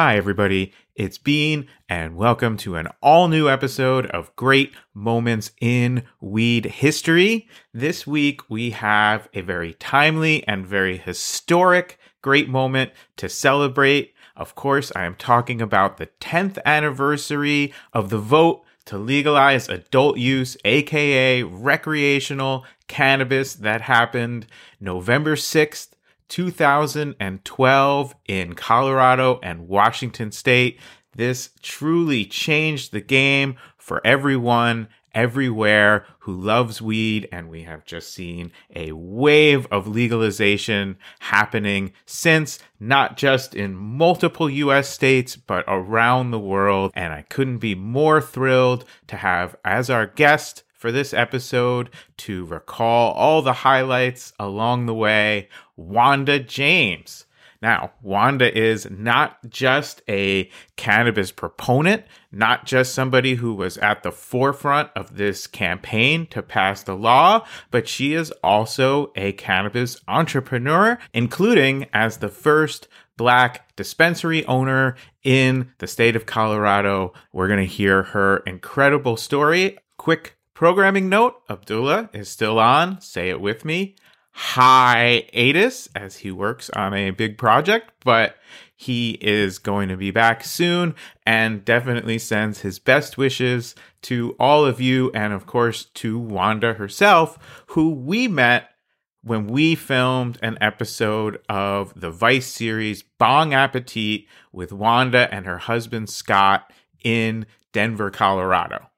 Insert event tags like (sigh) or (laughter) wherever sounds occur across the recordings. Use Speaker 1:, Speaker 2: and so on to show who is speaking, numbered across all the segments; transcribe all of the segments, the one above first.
Speaker 1: Hi, everybody. It's Bean, and welcome to an all new episode of Great Moments in Weed History. This week, we have a very timely and very historic great moment to celebrate. Of course, I am talking about the 10th anniversary of the vote to legalize adult use, aka recreational cannabis, that happened November 6th, 2012 in Colorado and Washington State. This truly changed the game for everyone everywhere who loves weed, and we have just seen a wave of legalization happening since, not just in multiple US states, but around the world. And I couldn't be more thrilled to have as our guest for this episode to recall all the highlights along the way, Wanda James. Now, Wanda is not just a cannabis proponent, not just somebody who was at the forefront of this campaign to pass the law, but she is also a cannabis entrepreneur, including as the first black dispensary owner in the state of Colorado. We're going to hear her incredible story. Quick Programming note Abdullah is still on. Say it with me. Hiatus as he works on a big project, but he is going to be back soon and definitely sends his best wishes to all of you and, of course, to Wanda herself, who we met when we filmed an episode of the Vice series Bong Appetit with Wanda and her husband Scott in Denver, Colorado.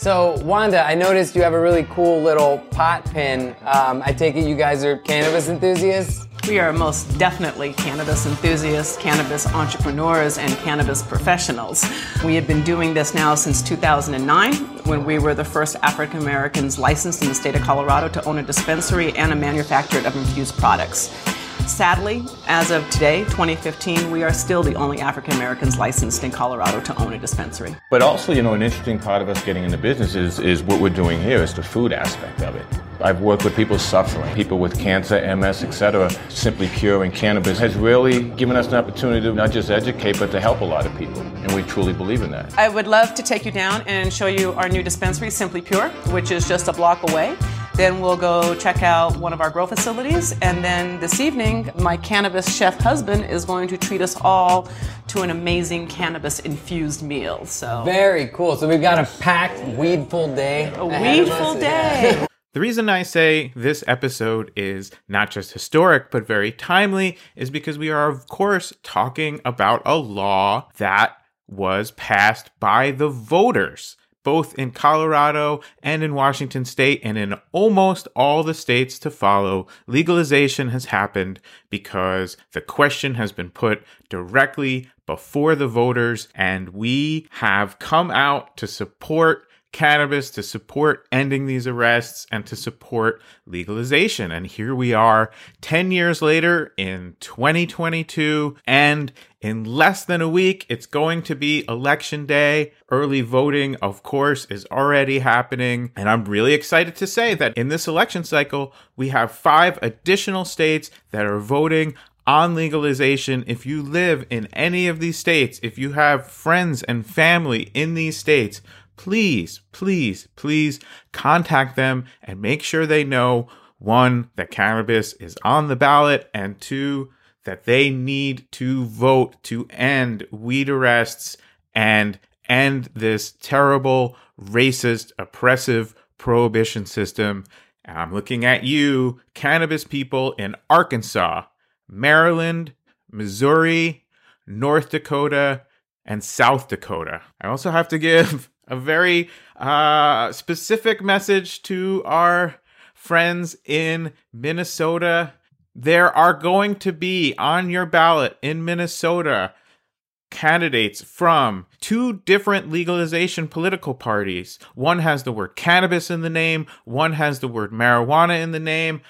Speaker 2: So, Wanda, I noticed you have a really cool little pot pin. Um, I take it you guys are cannabis enthusiasts?
Speaker 3: We are most definitely cannabis enthusiasts, cannabis entrepreneurs, and cannabis professionals. We have been doing this now since 2009 when we were the first African Americans licensed in the state of Colorado to own a dispensary and a manufacturer of infused products. Sadly, as of today, 2015, we are still the only African Americans licensed in Colorado to own a dispensary.
Speaker 4: But also, you know, an interesting part of us getting into business is, is what we're doing here is the food aspect of it. I've worked with people suffering, people with cancer, MS, etc. Simply Pure and cannabis has really given us an opportunity to not just educate, but to help a lot of people. And we truly believe in that.
Speaker 3: I would love to take you down and show you our new dispensary, Simply Pure, which is just a block away. Then we'll go check out one of our grow facilities. And then this evening, my cannabis chef husband is going to treat us all to an amazing cannabis infused meal. So
Speaker 2: Very cool. So we've got a packed weedful day.
Speaker 3: a weedful day. (laughs)
Speaker 1: The reason I say this episode is not just historic, but very timely is because we are, of course, talking about a law that was passed by the voters both in Colorado and in Washington state and in almost all the states to follow, legalization has happened because the question has been put directly before the voters and we have come out to support cannabis to support ending these arrests and to support legalization. And here we are 10 years later in 2022. And in less than a week, it's going to be election day. Early voting, of course, is already happening. And I'm really excited to say that in this election cycle, we have five additional states that are voting on legalization. If you live in any of these states, if you have friends and family in these states, please, please, please contact them and make sure they know one, that cannabis is on the ballot, and two, that they need to vote to end weed arrests and end this terrible, racist, oppressive prohibition system. And I'm looking at you, cannabis people in Arkansas, Maryland, Missouri, North Dakota, and South Dakota. I also have to give a very uh, specific message to our friends in Minnesota. There are going to be on your ballot in Minnesota candidates from two different legalization political parties. One has the word cannabis in the name, one has the word marijuana in the name.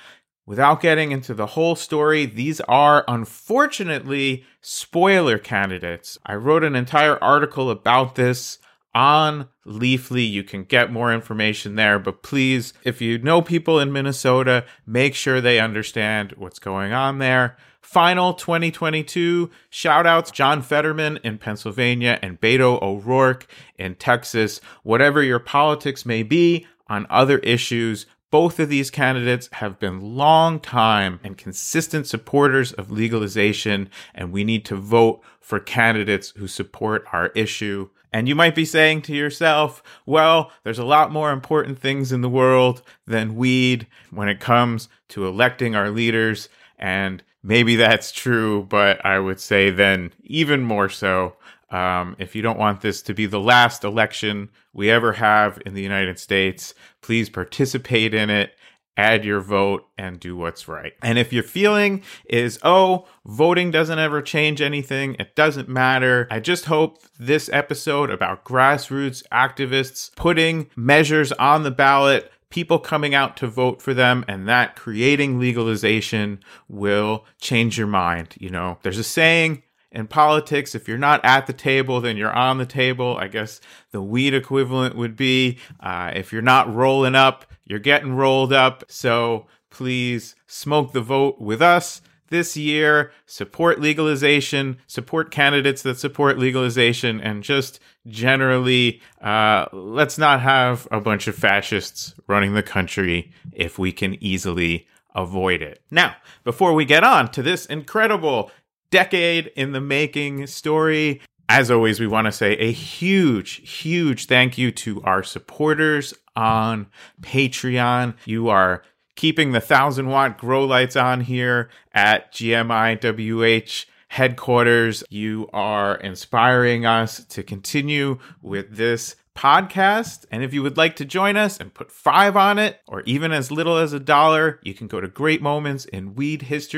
Speaker 1: Without getting into the whole story, these are unfortunately spoiler candidates. I wrote an entire article about this on Leafly. You can get more information there, but please, if you know people in Minnesota, make sure they understand what's going on there. final 2022 shout outs John Fetterman in Pennsylvania and Beto O'Rourke in Texas. Whatever your politics may be on other issues, both of these candidates have been long time and consistent supporters of legalization, and we need to vote for candidates who support our issue. And you might be saying to yourself, well, there's a lot more important things in the world than weed when it comes to electing our leaders. And maybe that's true, but I would say then even more so. Um, if you don't want this to be the last election we ever have in the United States, please participate in it, add your vote, and do what's right. And if your feeling is, oh, voting doesn't ever change anything, it doesn't matter, I just hope this episode about grassroots activists putting measures on the ballot people coming out to vote for them and that creating legalization will change your mind. You know, there's a saying in politics, if you're not at the table, then you're on the table. I guess the weed equivalent would be uh, if you're not rolling up, you're getting rolled up. So please smoke the vote with us this year. Support legalization, support candidates that support legalization, and just generally, uh, let's not have a bunch of fascists running the country if we can easily avoid it. Now, before we get on to this incredible decade in the making story. As always, we want to say a huge, huge thank you to our supporters on Patreon. You are keeping the thousand watt grow lights on here at GMIWH headquarters. You are inspiring us to continue with this podcast. And if you would like to join us and put five on it, or even as little as a dollar, you can go to Great Moments in That's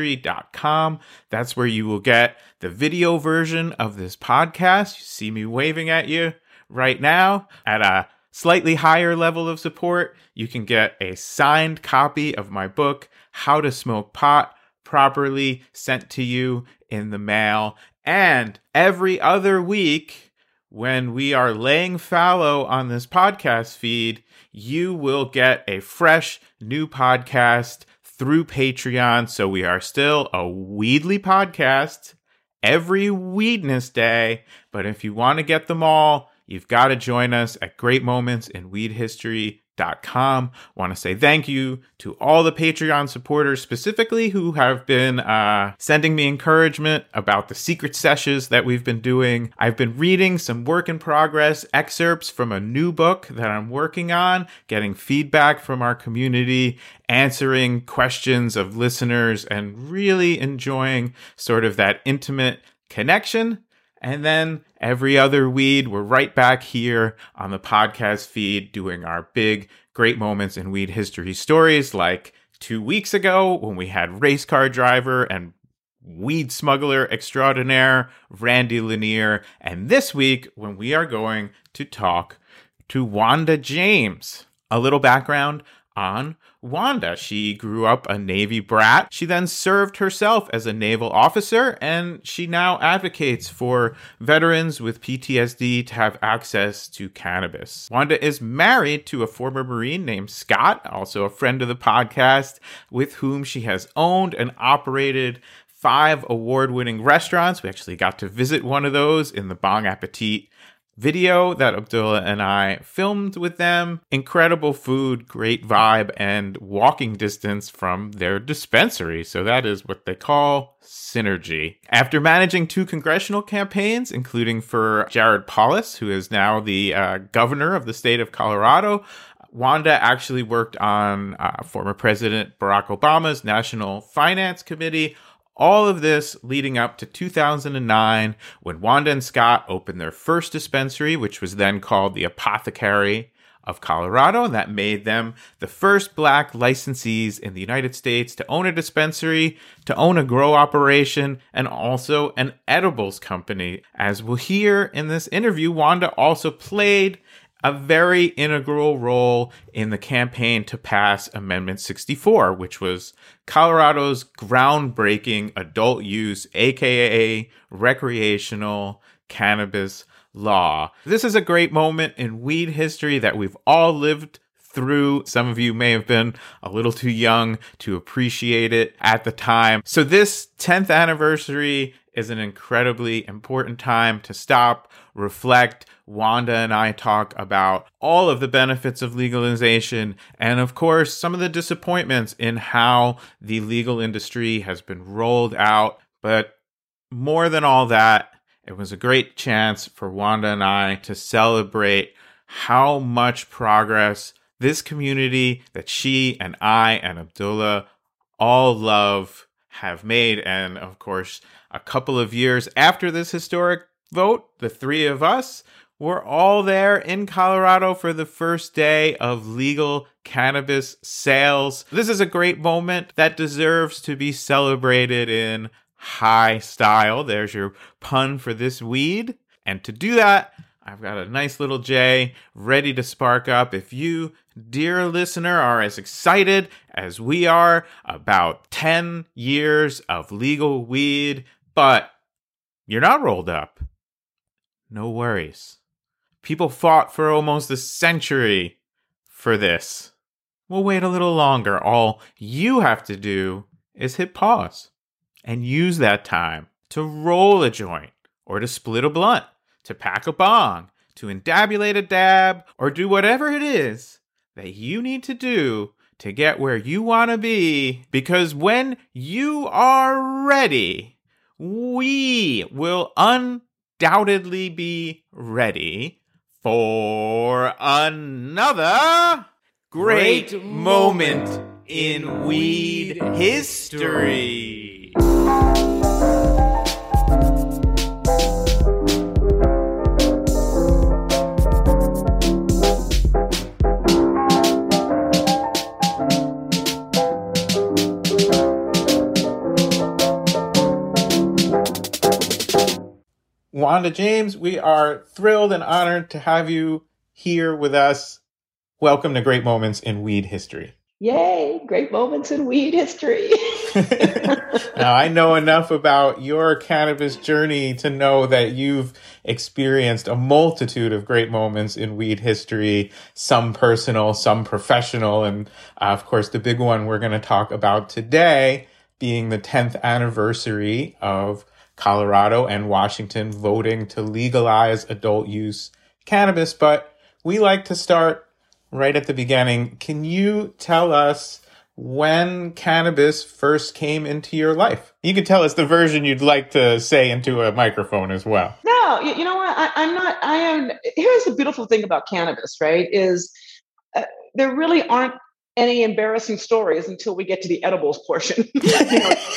Speaker 1: where you will get the video version of this podcast. You see me waving at you right now at a slightly higher level of support. You can get a signed copy of my book, How to Smoke Pot properly sent to you in the mail. And every other week, when we are laying fallow on this podcast feed, you will get a fresh new podcast through Patreon. So we are still a Weedly podcast every Weedness Day. But if you want to get them all, you've got to join us at Great Moments in Weed History com. Want to say thank you to all the Patreon supporters, specifically who have been uh, sending me encouragement about the secret sessions that we've been doing. I've been reading some work in progress excerpts from a new book that I'm working on, getting feedback from our community, answering questions of listeners, and really enjoying sort of that intimate connection. And then every other weed, we're right back here on the podcast feed doing our big, great moments in weed history stories like two weeks ago when we had race car driver and weed smuggler extraordinaire Randy Lanier, and this week when we are going to talk to Wanda James. A little background on Wanda. She grew up a Navy brat. She then served herself as a naval officer, and she now advocates for veterans with PTSD to have access to cannabis. Wanda is married to a former Marine named Scott, also a friend of the podcast, with whom she has owned and operated five award winning restaurants. We actually got to visit one of those in the Bong Appetit video that Abdullah and I filmed with them. Incredible food, great vibe, and walking distance from their dispensary. So that is what they call synergy. After managing two congressional campaigns, including for Jared Polis, who is now the uh, governor of the state of Colorado, Wanda actually worked on uh, former President Barack Obama's National Finance Committee all of this leading up to 2009 when Wanda and Scott opened their first dispensary, which was then called the Apothecary of Colorado. And that made them the first black licensees in the United States to own a dispensary, to own a grow operation, and also an edibles company. As we'll hear in this interview, Wanda also played a very integral role in the campaign to pass Amendment 64, which was Colorado's groundbreaking adult use, aka recreational cannabis law. This is a great moment in weed history that we've all lived through. Some of you may have been a little too young to appreciate it at the time. So this 10th anniversary is an incredibly important time to stop, reflect. Wanda and I talk about all of the benefits of legalization and, of course, some of the disappointments in how the legal industry has been rolled out. But more than all that, it was a great chance for Wanda and I to celebrate how much progress this community that she and I and Abdullah all love have made. And of course, a couple of years after this historic vote, the three of us were all there in Colorado for the first day of legal cannabis sales. This is a great moment that deserves to be celebrated in high style. There's your pun for this weed. And to do that, I've got a nice little J ready to spark up. If you, dear listener, are as excited as we are about 10 years of legal weed, but you're not rolled up, no worries. People fought for almost a century for this. We'll wait a little longer. All you have to do is hit pause and use that time to roll a joint or to split a blunt, to pack a bong, to endabulate a dab, or do whatever it is that you need to do to get where you want to be. Because when you are ready, we will undoubtedly be ready for another great moment in weed history. Wanda James, we are thrilled and honored to have you here with us. Welcome to Great Moments in Weed History.
Speaker 5: Yay, great moments in weed history. (laughs) (laughs)
Speaker 1: now, I know enough about your cannabis journey to know that you've experienced a multitude of great moments in weed history, some personal, some professional, and uh, of course, the big one we're going to talk about today being the 10th anniversary of Colorado and Washington voting to legalize adult use cannabis. But we like to start right at the beginning. Can you tell us when cannabis first came into your life? You can tell us the version you'd like to say into a microphone as well.
Speaker 5: No, you, know what? I, I'm not. I am. Here's the beautiful thing about cannabis, right? Is uh, there really aren't any embarrassing stories until we get to the edibles portion. (laughs) know,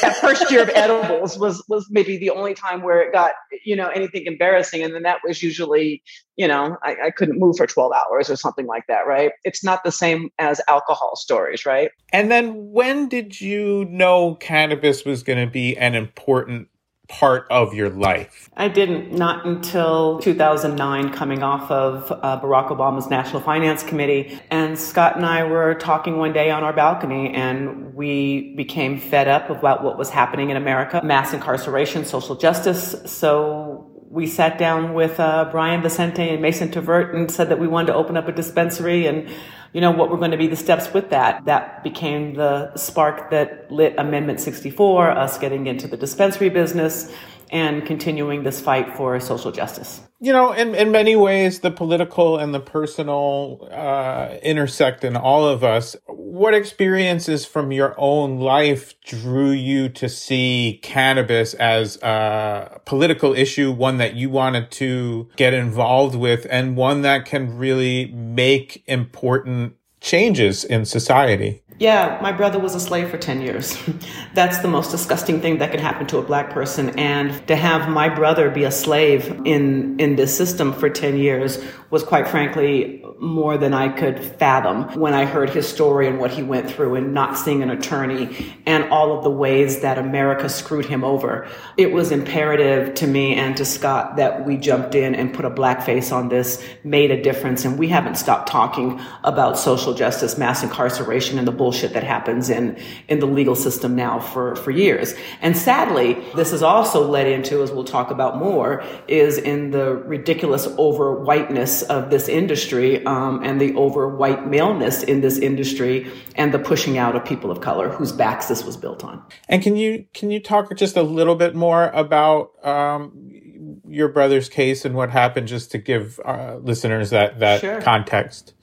Speaker 5: that first year of edibles was was maybe the only time where it got you know anything embarrassing, and then that was usually you know I, I couldn't move for twelve hours or something like that. Right? It's not the same as alcohol stories, right?
Speaker 1: And then when did you know cannabis was going to be an important part of your life?
Speaker 6: I didn't, not until 2009, coming off of uh, Barack Obama's National Finance Committee. And Scott and I were talking one day on our balcony, and we became fed up about what was happening in America mass incarceration, social justice. So we sat down with uh, Brian Vicente and Mason Tvert and said that we wanted to open up a dispensary and you know, what were going to be the steps with that. That became the spark that lit Amendment 64, us getting into the dispensary business and continuing this fight for social justice.
Speaker 1: You know, in, in many ways, the political and the personal uh, intersect in all of us. What experiences from your own life drew you to see cannabis as a political issue, one that you wanted to get involved with, and one that can really make important changes in society?
Speaker 6: Yeah, my brother was a slave for 10 years. (laughs) That's the most disgusting thing that can happen to a black person. And to have my brother be a slave in, in this system for 10 years was quite frankly more than I could fathom when I heard his story and what he went through and not seeing an attorney and all of the ways that America screwed him over. It was imperative to me and to Scott that we jumped in and put a black face on this, made a difference, and we haven't stopped talking about social justice, mass incarceration, and the bullshit that happens in, in the legal system now for, for years. And sadly, this has also led into, as we'll talk about more, is in the ridiculous over whiteness of this industry um, and the over white maleness in this industry and the pushing out of people of color whose backs this was built on.
Speaker 1: And can you can you talk just a little bit more about um, your brother's case and what happened, just to give uh, listeners that that sure. context?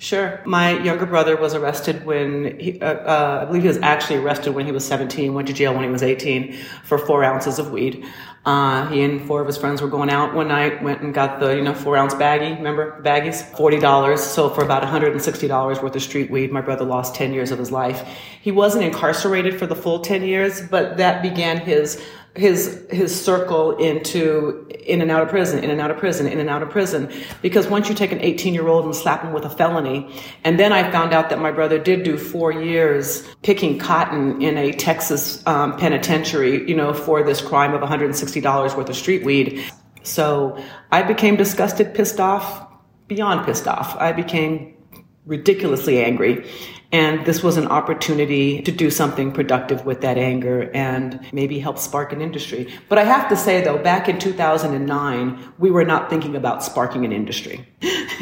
Speaker 6: Sure. My younger brother was arrested when he, uh, uh, I believe he was actually arrested when he was 17, went to jail when he was 18 for four ounces of weed. Uh, he and four of his friends were going out one night, went and got the, you know, four ounce baggie, remember baggies? $40. So for about $160 worth of street weed, my brother lost 10 years of his life. He wasn't incarcerated for the full 10 years, but that began his his his circle into in and out of prison, in and out of prison, in and out of prison. Because once you take an 18 year old and slap him with a felony, and then I found out that my brother did do four years picking cotton in a Texas um, penitentiary, you know, for this crime of $160 worth of street weed. So I became disgusted, pissed off, beyond pissed off. I became ridiculously angry. And this was an opportunity to do something productive with that anger and maybe help spark an industry. But I have to say though, back in 2009, we were not thinking about sparking an industry. (laughs)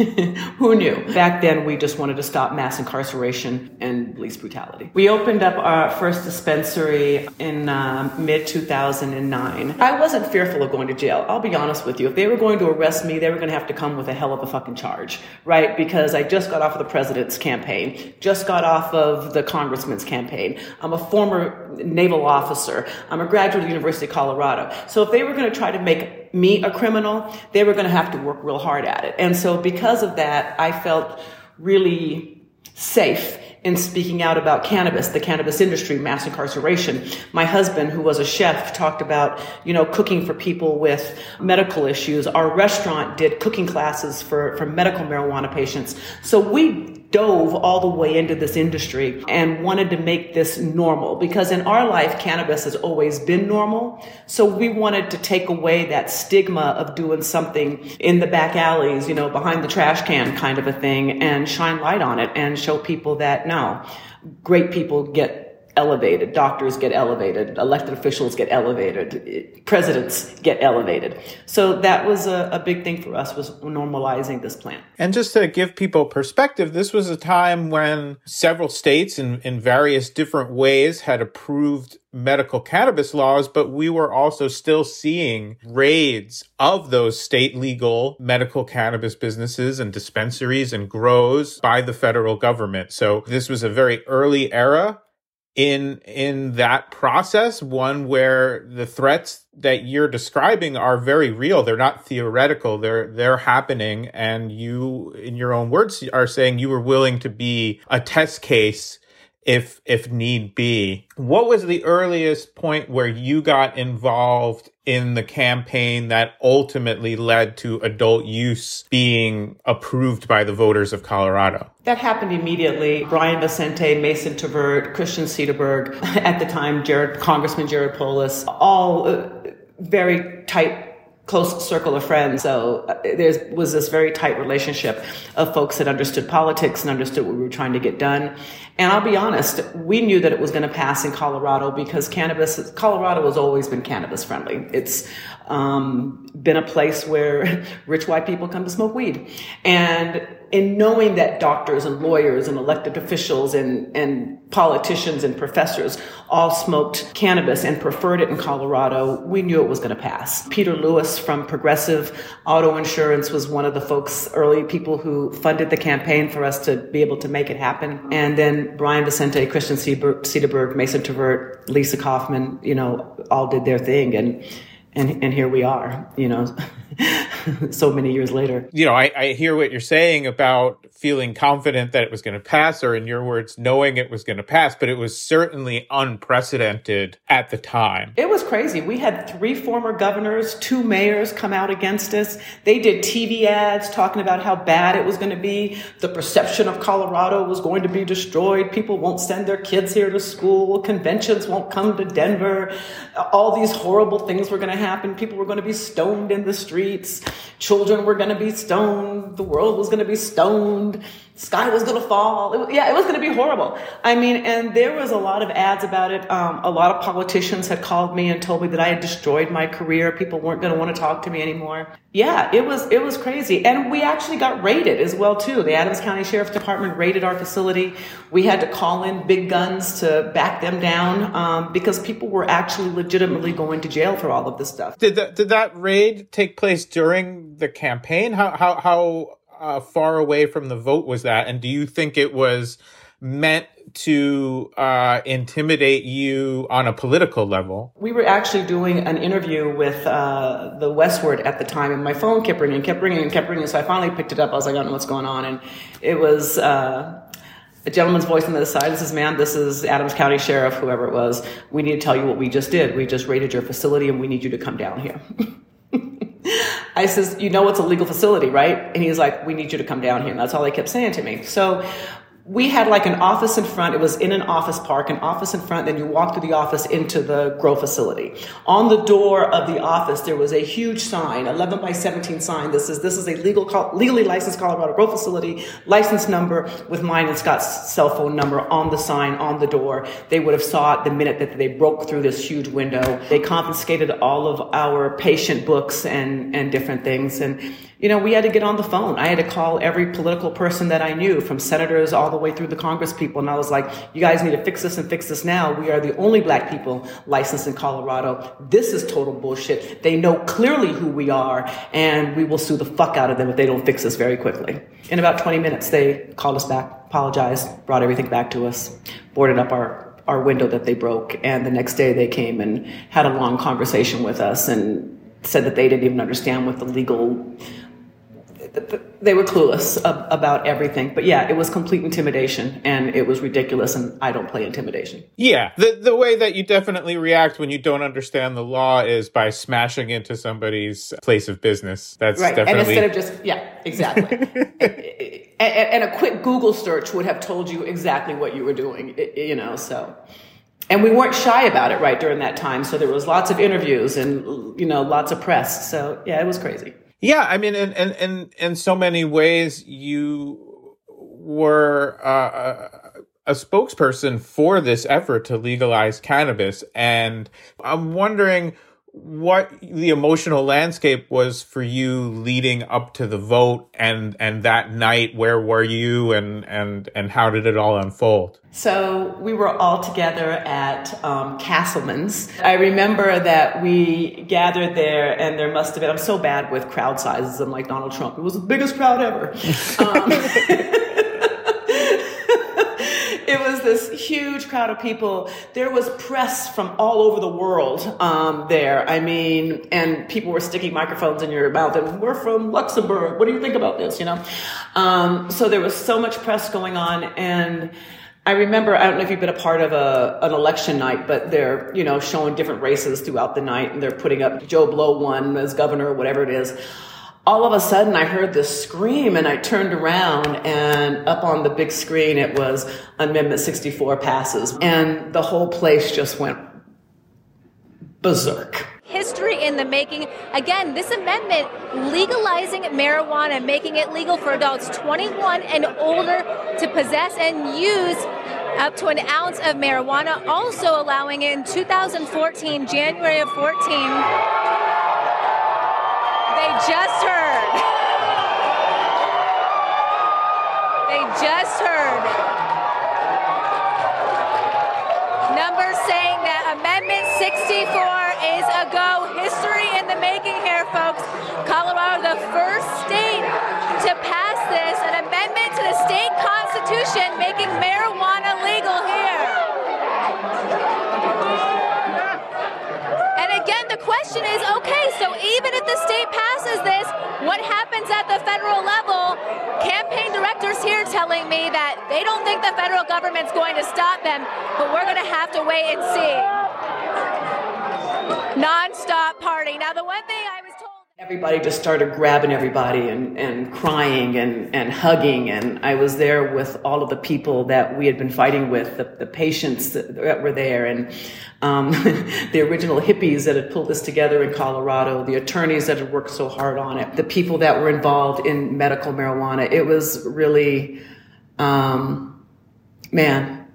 Speaker 6: Who knew? Back then, we just wanted to stop mass incarceration and police brutality. We opened up our first dispensary in uh, mid 2009. I wasn't fearful of going to jail. I'll be honest with you. If they were going to arrest me, they were going to have to come with a hell of a fucking charge, right? Because I just got off of the president's campaign, just got off of the congressman's campaign. I'm a former naval officer. I'm a graduate of the University of Colorado. So if they were going to try to make me a criminal, they were going to have to work real hard at it. And so because of that, I felt really safe in speaking out about cannabis, the cannabis industry, mass incarceration. My husband, who was a chef, talked about, you know, cooking for people with medical issues. Our restaurant did cooking classes for, for medical marijuana patients. So we dove all the way into this industry and wanted to make this normal because in our life, cannabis has always been normal. So we wanted to take away that stigma of doing something in the back alleys, you know, behind the trash can kind of a thing and shine light on it and show people that no, great people get elevated. Doctors get elevated. Elected officials get elevated. Presidents get elevated. So that was a, a, big thing for us was normalizing this plan.
Speaker 1: And just to give people perspective, this was a time when several states in, in various different ways had approved medical cannabis laws, but we were also still seeing raids of those state legal medical cannabis businesses and dispensaries and grows by the federal government. So this was a very early era in in that process one where the threats that you're describing are very real. They're not theoretical. They're they're happening and you in your own words are saying you were willing to be a test case if if need be. What was the earliest point where you got involved in the campaign that ultimately led to adult use being approved by the voters of Colorado?
Speaker 6: That happened immediately. Brian Vicente, Mason Tvert, Christian Sederberg, (laughs) at the time, Jared, Congressman Jared Polis, all uh, very tight close circle of friends. So uh, there was this very tight relationship of folks that understood politics and understood what we were trying to get done. And I'll be honest, we knew that it was going to pass in Colorado because cannabis, Colorado has always been cannabis friendly. It's um, been a place where (laughs) rich white people come to smoke weed. And in knowing that doctors and lawyers and elected officials and, and politicians and professors all smoked cannabis and preferred it in Colorado, we knew it was going to pass. Peter Lewis from Progressive Auto Insurance was one of the folks, early people who funded the campaign for us to be able to make it happen. And then Brian Vicente, Christian Sederberg, Mason Tvert, Lisa Kaufman, you know, all did their thing. And and and here we are you know (laughs) so many years later.
Speaker 1: You know I, I hear what you're saying about feeling confident that it was going to pass or in your words knowing it was going to pass but it was certainly unprecedented at the time.
Speaker 6: It was crazy. We had three former governors two mayors come out against us. They did tv ads talking about how bad it was going to be. The perception of colorado was going to be destroyed. People won't send their kids here to school. Conventions won't come to denver. All these horrible things were going to happen. People were going to be stoned in the streets. Children were going to be stoned. The world was going to be stoned. Sky was going to fall. It, yeah, it was going to be horrible. I mean, and there was a lot of ads about it. Um, a lot of politicians had called me and told me that I had destroyed my career. People weren't going to want to talk to me anymore. Yeah, it was it was crazy, and we actually got raided as well too. The Adams County Sheriff's Department raided our facility. We had to call in big guns to back them down um, because people were actually legitimately going to jail for all of this stuff.
Speaker 1: Did that did that raid take place during the campaign? How how how uh, far away from the vote was that? And do you think it was meant to uh, intimidate you on a political level?
Speaker 6: We were actually doing an interview with uh, the Westword at the time, and my phone kept ringing, kept ringing, and kept ringing. So I finally picked it up. I was like, I don't know what's going on, and it was. Uh, a gentleman's voice on the other side. This is, ma'am, this is Adams County Sheriff, whoever it was. We need to tell you what we just did. We just raided your facility and we need you to come down here. (laughs) I says, you know it's a legal facility, right? And he's like, we need you to come down here. And that's all they kept saying to me. So we had like an office in front. It was in an office park, an office in front. Then you walk through the office into the grow facility. On the door of the office, there was a huge sign, 11 by 17 sign. This is this is a legal, legally licensed Colorado grow facility, license number with mine and Scott's cell phone number on the sign on the door. They would have saw it the minute that they broke through this huge window. They confiscated all of our patient books and and different things and you know, we had to get on the phone. I had to call every political person that I knew, from senators all the way through the Congress people. And I was like, you guys need to fix this and fix this now. We are the only black people licensed in Colorado. This is total bullshit. They know clearly who we are, and we will sue the fuck out of them if they don't fix this very quickly. In about 20 minutes, they called us back, apologized, brought everything back to us, boarded up our our window that they broke. And the next day they came and had a long conversation with us and said that they didn't even understand what the legal they were clueless about everything. But yeah, it was complete intimidation and it was ridiculous. And I don't play intimidation.
Speaker 1: Yeah. The, the way that you definitely react when you don't understand the law is by smashing into somebody's place of business. That's
Speaker 6: right.
Speaker 1: definitely.
Speaker 6: And instead of just, yeah, exactly. (laughs) and, and, a quick Google search would have told you exactly what you were doing, you know, so. And we weren't shy about it right during that time. So there was lots of interviews and, you know, lots of press. So yeah, it was crazy.
Speaker 1: Yeah, I mean, in in in, in so many ways, you were uh, a spokesperson for this effort to legalize cannabis, and I'm wondering what the emotional landscape was for you leading up to the vote and and that night where were you and and and how did it all unfold?
Speaker 6: So we were all together at um, Casselman's. I remember that we gathered there and there must have been i'm so bad with crowd sizes i'm like donald trump. It was the biggest crowd ever. (laughs) Um, (laughs) this huge crowd of people. There was press from all over the world um, there. I mean, and people were sticking microphones in your mouth and we're from Luxembourg. What do you think about this? You know? Um, so there was so much press going on and I remember, I don't know if you've been a part of a, an election night, but they're, you know, showing different races throughout the night and they're putting up Joe Blow won as governor, whatever it is all of a sudden I heard this scream and I turned around and up on the big screen it was Amendment 64 passes and the whole place just went berserk.
Speaker 7: History in the making. Again, this amendment legalizing marijuana, making it legal for adults 21 and older to possess and use up to an ounce of marijuana, also allowing in 2014, January of 14 they just heard. They just heard. Numbers saying that Amendment 64 is a go. History in the making here, folks. Colorado, the first state to pass this, an amendment to the state constitution making marijuana legal here. And again, the question is okay, even if the state passes this, what happens at the federal level? Campaign directors here telling me that they don't think the federal government's going to stop them, but we're going to have to wait and see. Non-stop party. Now, the one thing I was told.
Speaker 6: Everybody just started grabbing everybody and, and crying and, and hugging. And I was there with all of the people that we had been fighting with, the, the patients that, were there, and um, (laughs) the original hippies that had pulled this together in Colorado, the attorneys that had worked so hard on it, the people that were involved in medical marijuana. It was really um, man,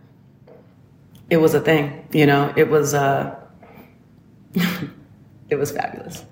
Speaker 6: it was a thing. You know, it was uh, (laughs) it was fabulous.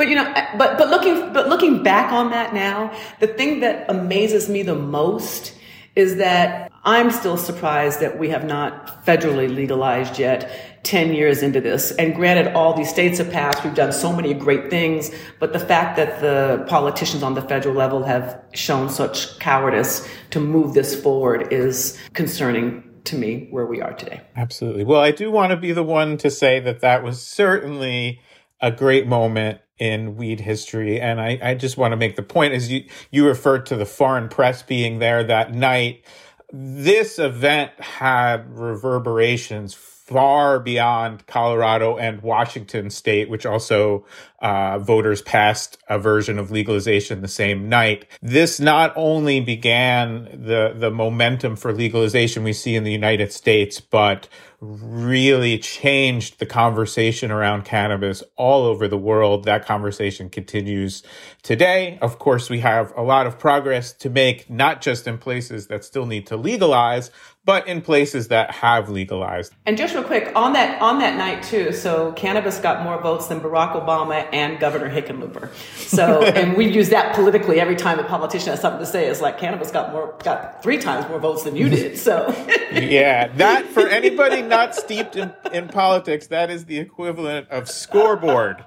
Speaker 6: But you know, uh, but but looking but looking back on that now, the thing that amazes me the most is that I'm still surprised that we have not federally legalized yet 10 years into this. And granted, all these states have passed. We've done so many great things. But the fact that the politicians on the federal level have shown such cowardice to move this forward is concerning to me where we are today.
Speaker 1: Absolutely. Well, I do want to be the one to say that that was certainly a great moment in weed history. And I, I just want to make the point as you, you referred to the foreign press being there that night. This event had reverberations far beyond Colorado and Washington state, which also uh, voters passed a version of legalization the same night. This not only began the the momentum for legalization we see in the United States, but really changed the conversation around cannabis all over the world. That conversation continues today. Of course, we have a lot of progress to make, not just in places that still need to legalize, but in places that have legalized.
Speaker 6: And just real quick on that on that night too. So cannabis got more votes than Barack Obama and Governor Hickenlooper. So (laughs) and we use that politically every time a politician has something to say. It's like cannabis got more got three times more votes than you (laughs) did. So
Speaker 1: yeah, that for (laughs) anybody not steeped in, in politics, that is the equivalent of scoreboard.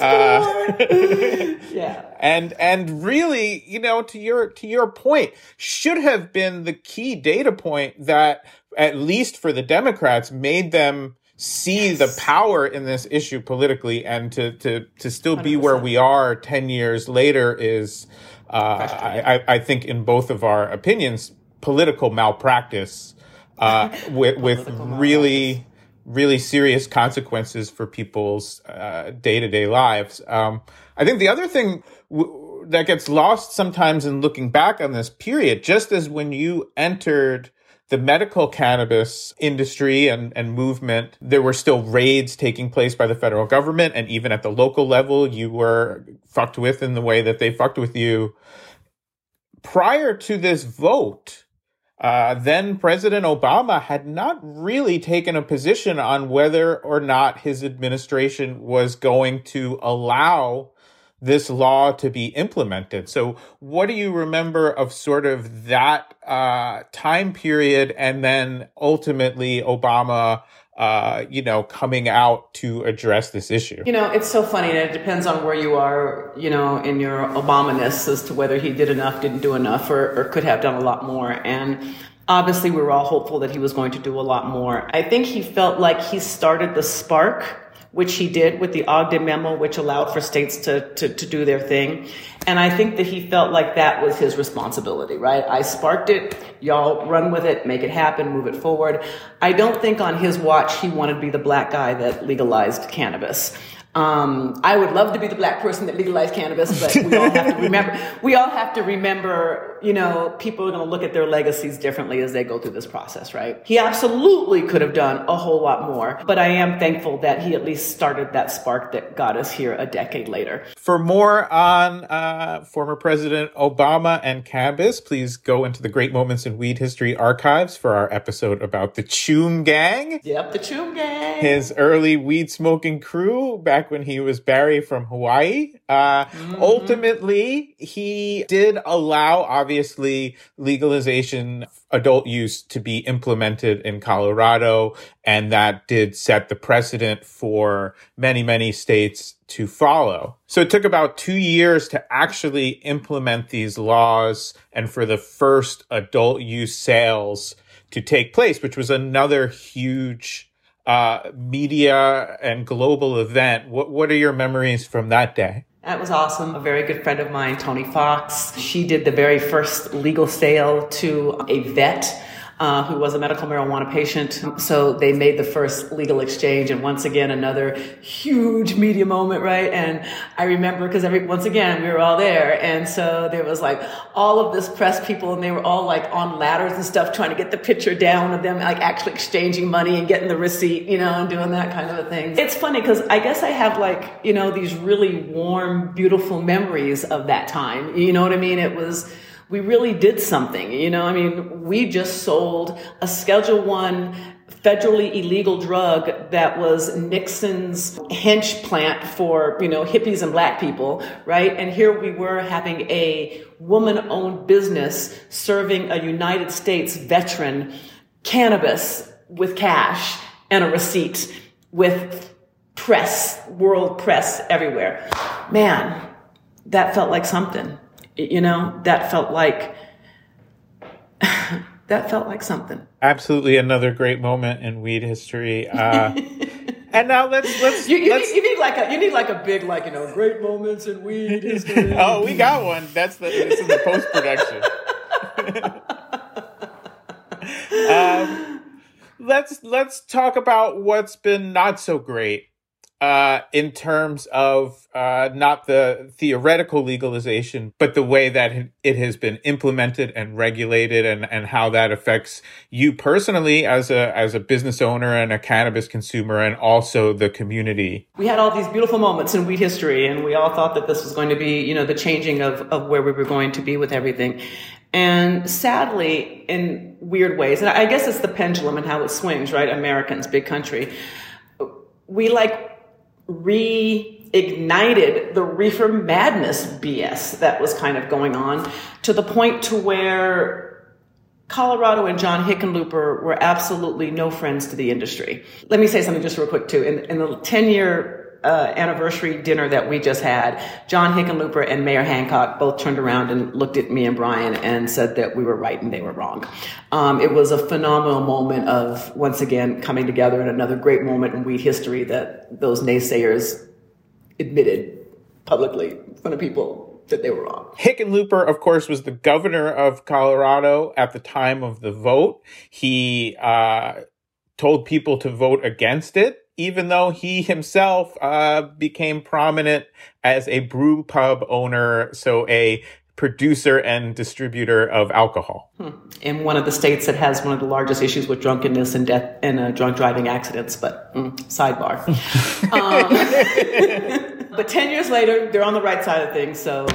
Speaker 1: Uh, (laughs)
Speaker 6: yeah.
Speaker 1: And and really, you know, to your to your point, should have been the key data point that at least for the Democrats made them see yes. the power in this issue politically and to to to still 100%. be where we are 10 years later is uh, I, I think in both of our opinions political malpractice uh, (laughs) with with really really serious consequences for people's day to day lives. Um, I think the other thing w- that gets lost sometimes in looking back on this period, just as when you entered the medical cannabis industry and, and movement, there were still raids taking place by the federal government. And even at the local level, you were fucked with in the way that they fucked with you. Prior to this vote, uh, then President Obama had not really taken a position on whether or not his administration was going to allow this law to be implemented. So, what do you remember of sort of that uh, time period, and then ultimately Obama? Uh, you know, coming out to address this issue.
Speaker 6: You know, it's so funny, and it depends on where you are, you know, in your Obama-ness as to whether he did enough, didn't do enough, or, or could have done a lot more. And obviously, we were all hopeful that he was going to do a lot more. I think he felt like he started the spark which he did with the Ogden memo, which allowed for states to, to, to, do their thing. And I think that he felt like that was his responsibility, right? I sparked it. Y'all run with it, make it happen, move it forward. I don't think on his watch he wanted to be the black guy that legalized cannabis. Um, I would love to be the black person that legalized cannabis, but we all have to (laughs) remember, we all have to remember, you know, people are going to look at their legacies differently as they go through this process, right? He absolutely could have done a whole lot more, but I am thankful that he at least started that spark that got us here a decade later.
Speaker 1: For more on uh, former President Obama and cannabis, please go into the Great Moments in Weed History archives for our episode about the Choom Gang.
Speaker 6: Yep, the Choom Gang.
Speaker 1: His early weed smoking crew back back when he was Barry from Hawaii. Uh, mm-hmm. Ultimately, he did allow, obviously, legalization adult use to be implemented in Colorado, and that did set the precedent for many, many states to follow. So it took about two years to actually implement these laws and for the first adult use sales to take place, which was another huge uh, media and global event. What what are your memories from that day?
Speaker 6: That was awesome. A very good friend of mine, Toni Fox, she did the very first legal sale to a vet uh, who was a medical marijuana patient. So they made the first legal exchange, and once again another huge media moment, right? And I remember because every once again we were all there, and so there was like all of this press people, and they were all like on ladders and stuff trying to get the picture down of them like actually exchanging money and getting the receipt, you know, and doing that kind of a thing. It's funny because I guess I have like you know these really warm, beautiful memories of that time. You know what I mean? It was we really did something. You know, I mean, we just sold a Schedule One federally illegal drug that was Nixon's hench plant for, you know, hippies and black people, right? And here we were having a woman owned business serving a United States veteran cannabis with cash and a receipt with press, world press everywhere. Man, that felt like something. You know, that felt like (sighs) that felt like something.
Speaker 1: Absolutely, another great moment in weed history. Uh, (laughs) and now let's let's
Speaker 6: you, you,
Speaker 1: let's.
Speaker 6: Need, you need like a you need like a big like you know great moments in weed (laughs) history.
Speaker 1: oh, we got one. That's the it's in the post production. (laughs) um, let's let's talk about what's been not so great uh, in terms of uh, not the theoretical legalization, but the way that it has been implemented and regulated, and, and how that affects you personally as a as a business owner and a cannabis consumer, and also the community.
Speaker 6: We had all these beautiful moments in weed history, and we all thought that this was going to be, you know, the changing of of where we were going to be with everything. And sadly, in weird ways, and I guess it's the pendulum and how it swings, right? Americans, big country. We like reignited the reefer madness BS that was kind of going on to the point to where Colorado and John Hickenlooper were absolutely no friends to the industry. Let me say something just real quick too. In, in the 10 year uh, anniversary dinner that we just had, John Hickenlooper and Mayor Hancock both turned around and looked at me and Brian and said that we were right and they were wrong. Um, it was a phenomenal moment of once again coming together and another great moment in weed history that those naysayers admitted publicly in front of people that they were wrong.
Speaker 1: Hickenlooper, of course, was the governor of Colorado at the time of the vote. He uh, told people to vote against it even though he himself uh, became prominent as a brew pub owner, so a producer and distributor of alcohol. Hmm.
Speaker 6: In one of the states that has one of the largest issues with drunkenness and death and uh, drunk driving accidents, but mm, sidebar. (laughs) um, (laughs) but 10 years later, they're on the right side of things, so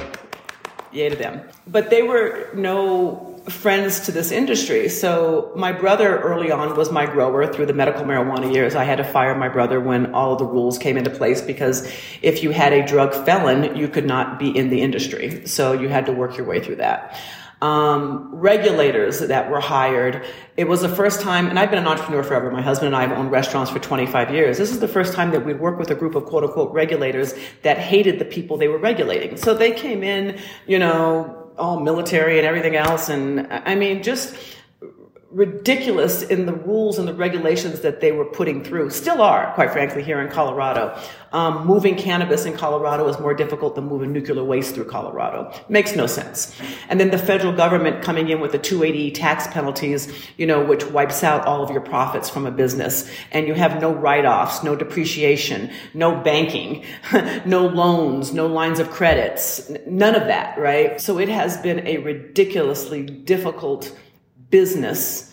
Speaker 6: yay to them. But they were no friends to this industry. So my brother early on was my grower through the medical marijuana years. I had to fire my brother when all the rules came into place because if you had a drug felon, you could not be in the industry. So you had to work your way through that. Um, regulators that were hired. It was the first time, and I've been an entrepreneur forever. My husband and I have owned restaurants for 25 years. This is the first time that we'd work with a group of quote unquote regulators that hated the people they were regulating. So they came in, you know, all military and everything else. And I mean, just ridiculous in the rules and the regulations that they were putting through. Still are, quite frankly, here in Colorado. Um, moving cannabis in Colorado is more difficult than moving nuclear waste through Colorado. Makes no sense. And then the federal government coming in with the 280 tax penalties, you know, which wipes out all of your profits from a business. And you have no write-offs, no depreciation, no banking, (laughs) no loans, no lines of credits, none of that, right? So it has been a ridiculously difficult business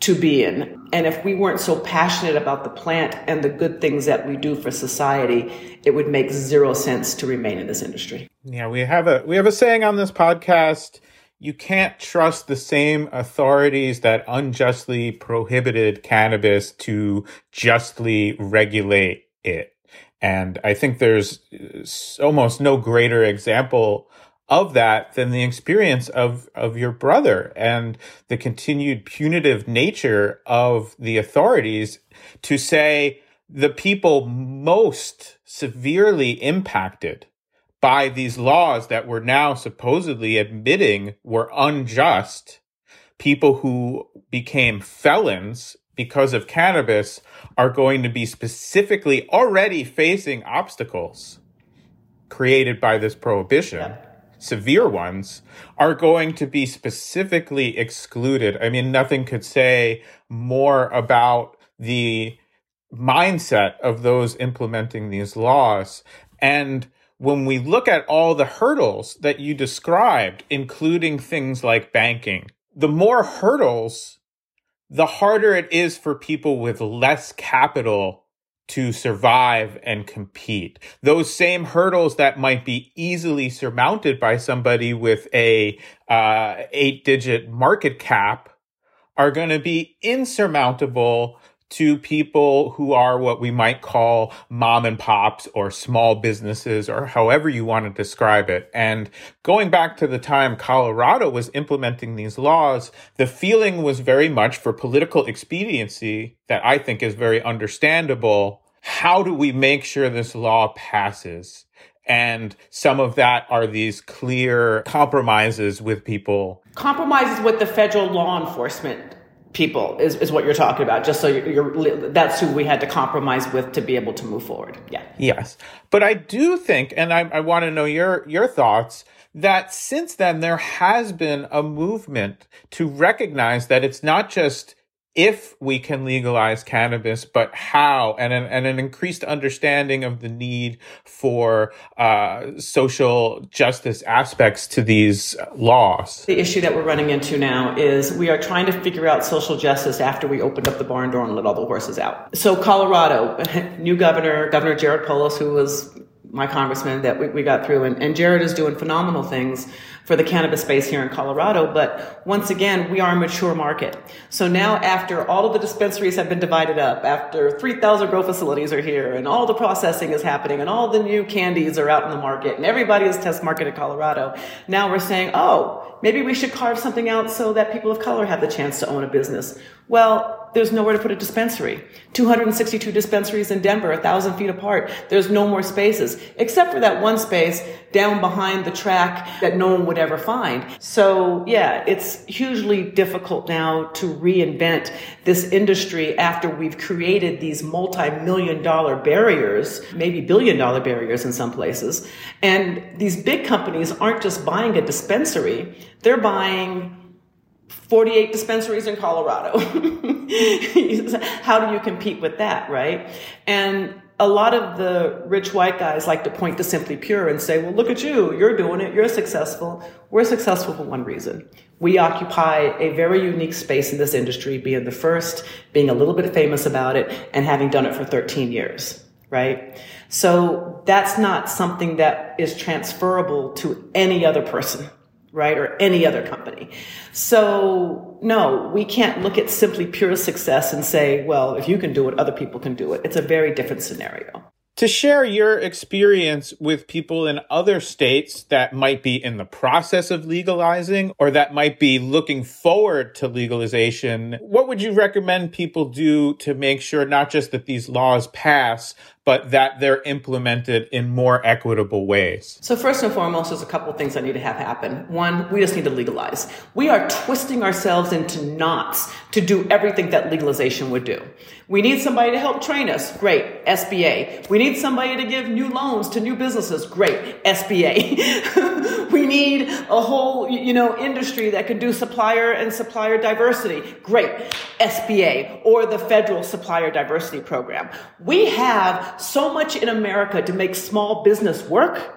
Speaker 6: to be in. And if we weren't so passionate about the plant and the good things that we do for society, it would make zero sense to remain in this industry.
Speaker 1: Yeah, we have a we have a saying on this podcast, you can't trust the same authorities that unjustly prohibited cannabis to justly regulate it. And I think there's uh, almost no greater example of that than the experience of of your brother and the continued punitive nature of the authorities to say the people most severely impacted by these laws that we're now supposedly admitting were unjust people who became felons because of cannabis are going to be specifically already facing obstacles created by this prohibition. Yeah severe ones are going to be specifically excluded. I mean, nothing could say more about the mindset of those implementing these laws. And when we look at all the hurdles that you described, including things like banking, the more hurdles, the harder it is for people with less capital to survive and compete. Those same hurdles that might be easily surmounted by somebody with a uh, eight digit market cap are going to be insurmountable to people who are what we might call mom and pops or small businesses or however you want to describe it. And going back to the time Colorado was implementing these laws, the feeling was very much for political expediency that I think is very understandable. How do we make sure this law passes? And some of that are these clear compromises with people.
Speaker 6: Compromises with the federal law enforcement people is, is what you're talking about just so you're, you're, that's who we had to compromise with to be able to move forward. Yeah.
Speaker 1: Yes. But i do think and i, I want to know your your thoughts that since then there has been a movement to recognize that it's not just if we can legalize cannabis, but how, and an, and an increased understanding of the need for uh, social justice aspects to these laws.
Speaker 6: The issue that we're running into now is we are trying to figure out social justice after we opened up the barn door and let all the horses out. So, Colorado, (laughs) new governor, Governor Jared Polis, who was my congressman that we, we got through. And, and Jared is doing phenomenal things for the cannabis space here in Colorado. But once again, we are a mature market. So now after all of the dispensaries have been divided up, after 3,000 grow facilities are here and all the processing is happening and all the new candies are out in the market and everybody is test marketed Colorado, now we're saying, oh, maybe we should carve something out so that people of color have the chance to own a business. Well, there's nowhere to put a dispensary. 262 dispensaries in Denver, a thousand feet apart. There's no more spaces, except for that one space down behind the track that no one would ever find. So yeah, it's hugely difficult now to reinvent this industry after we've created these multi-million dollar barriers, maybe billion dollar barriers in some places. And these big companies aren't just buying a dispensary, they're buying 48 dispensaries in Colorado. (laughs) How do you compete with that, right? And a lot of the rich white guys like to point to Simply Pure and say, well, look at you. You're doing it. You're successful. We're successful for one reason. We occupy a very unique space in this industry, being the first, being a little bit famous about it, and having done it for 13 years, right? So that's not something that is transferable to any other person right? Or any other company. So no, we can't look at simply pure success and say, well, if you can do it, other people can do it. It's a very different scenario.
Speaker 1: To share your experience with people in other states that might be in the process of legalizing or that might be looking forward to legalization, what would you recommend people do to make sure not just that these laws pass, but that they're implemented in more equitable ways?
Speaker 6: So, first and foremost, there's a couple things that need to have happen. One, we just need to legalize. We are twisting ourselves into knots to do everything that legalization would do. We need somebody to help train us. Great. SBA. We need somebody to give new loans to new businesses. Great. SBA. (laughs) we need a whole, you know, industry that could do supplier and supplier diversity. Great. SBA or the federal supplier diversity program. We have so much in America to make small business work,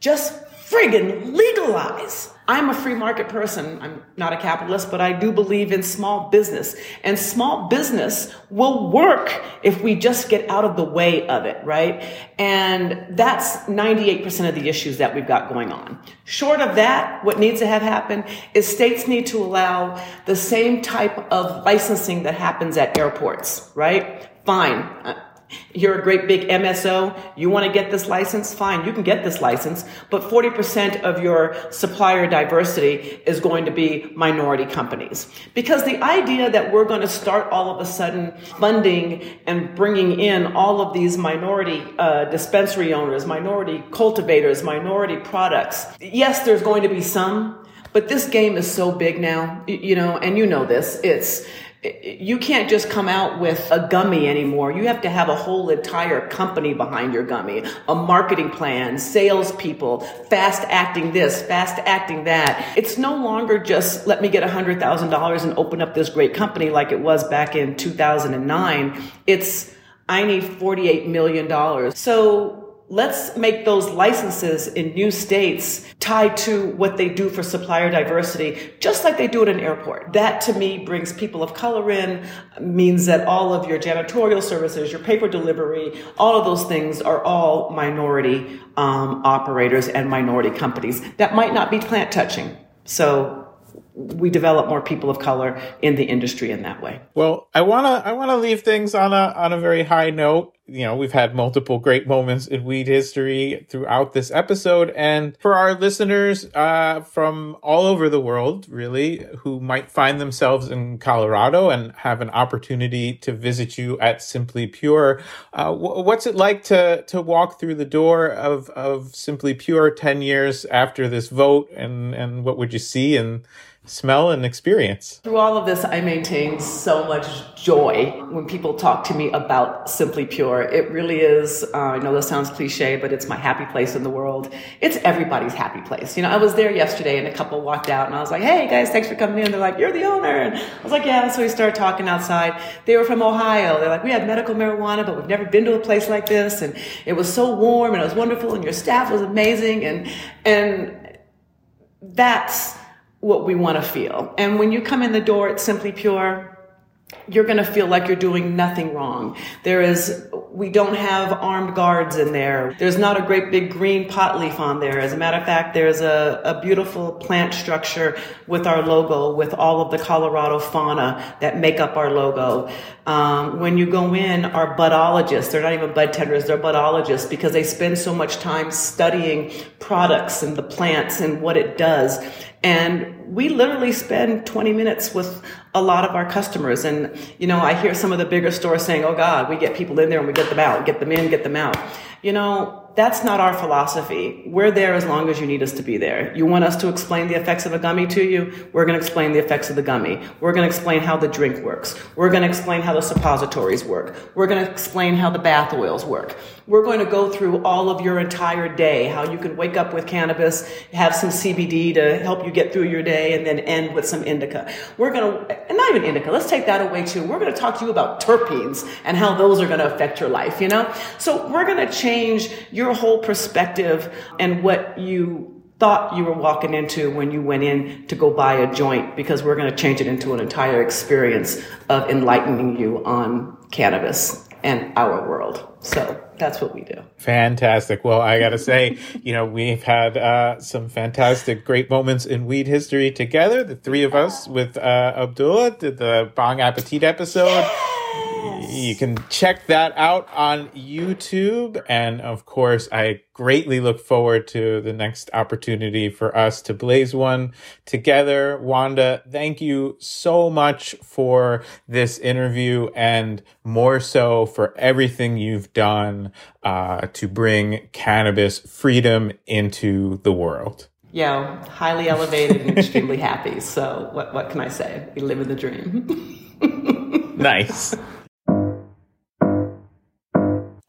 Speaker 6: just friggin' legalize. I'm a free market person. I'm not a capitalist, but I do believe in small business. And small business will work if we just get out of the way of it, right? And that's 98% of the issues that we've got going on. Short of that, what needs to have happened is states need to allow the same type of licensing that happens at airports, right? Fine. Uh, You're a great big MSO. You want to get this license? Fine, you can get this license. But 40% of your supplier diversity is going to be minority companies. Because the idea that we're going to start all of a sudden funding and bringing in all of these minority uh, dispensary owners, minority cultivators, minority products. Yes, there's going to be some, but this game is so big now, you know, and you know this. It's, you can't just come out with a gummy anymore. You have to have a whole entire company behind your gummy, a marketing plan, salespeople, fast acting this, fast acting that. It's no longer just let me get $100,000 and open up this great company like it was back in 2009. It's I need $48 million. So let's make those licenses in new states tied to what they do for supplier diversity, just like they do at an airport. That to me brings people of color in, means that all of your janitorial services, your paper delivery, all of those things are all minority um, operators and minority companies that might not be plant touching. So we develop more people of color in the industry in that way.
Speaker 1: Well, I want to I want to leave things on a on a very high note. You know, we've had multiple great moments in weed history throughout this episode. And for our listeners uh, from all over the world, really, who might find themselves in Colorado and have an opportunity to visit you at Simply Pure, uh, what's it like to to walk through the door of of Simply Pure 10 years after this vote? And and what would you see and smell and experience.
Speaker 6: Through all of this, I maintain so much joy when people talk to me about Simply Pure. It really is, uh, I know this sounds cliche, but it's my happy place in the world. It's everybody's happy place. You know, I was there yesterday and a couple walked out and I was like, hey guys, thanks for coming in. They're like, you're the owner. And I was like, yeah. So we started talking outside. They were from Ohio. They're like, we had medical marijuana, but we've never been to a place like this. And it was so warm and it was wonderful and your staff was amazing. And, and that's, what we want to feel. And when you come in the door it's Simply Pure, you're going to feel like you're doing nothing wrong. There is, we don't have armed guards in there. There's not a great big green pot leaf on there. As a matter of fact, there's a, a beautiful plant structure with our logo, with all of the Colorado fauna that make up our logo. Um, when you go in, our budologists, they're not even bud tenders, they're budologists because they spend so much time studying products and the plants and what it does. And we literally spend 20 minutes with a lot of our customers. And, you know, I hear some of the bigger stores saying, oh God, we get people in there and we get them out, get them in, get them out. You know, that's not our philosophy. We're there as long as you need us to be there. You want us to explain the effects of a gummy to you? We're going to explain the effects of the gummy. We're going to explain how the drink works. We're going to explain how the suppositories work. We're going to explain how the bath oils work. We're going to go through all of your entire day, how you can wake up with cannabis, have some CBD to help you get through your day, and then end with some indica. We're going to, and not even indica, let's take that away too. We're going to talk to you about terpenes and how those are going to affect your life, you know? So we're going to change your whole perspective and what you thought you were walking into when you went in to go buy a joint because we're going to change it into an entire experience of enlightening you on cannabis and our world. So that's what we do.
Speaker 1: Fantastic. Well, I got to say, (laughs) you know, we've had uh, some fantastic, great moments in weed history together. The three of us with uh, Abdullah did the Bong Appetit episode. You can check that out on YouTube. And of course, I greatly look forward to the next opportunity for us to blaze one together. Wanda, thank you so much for this interview and more so for everything you've done uh, to bring cannabis freedom into the world.
Speaker 6: Yeah, highly elevated and extremely happy. So, what, what can I say? We live in the dream. (laughs)
Speaker 1: nice.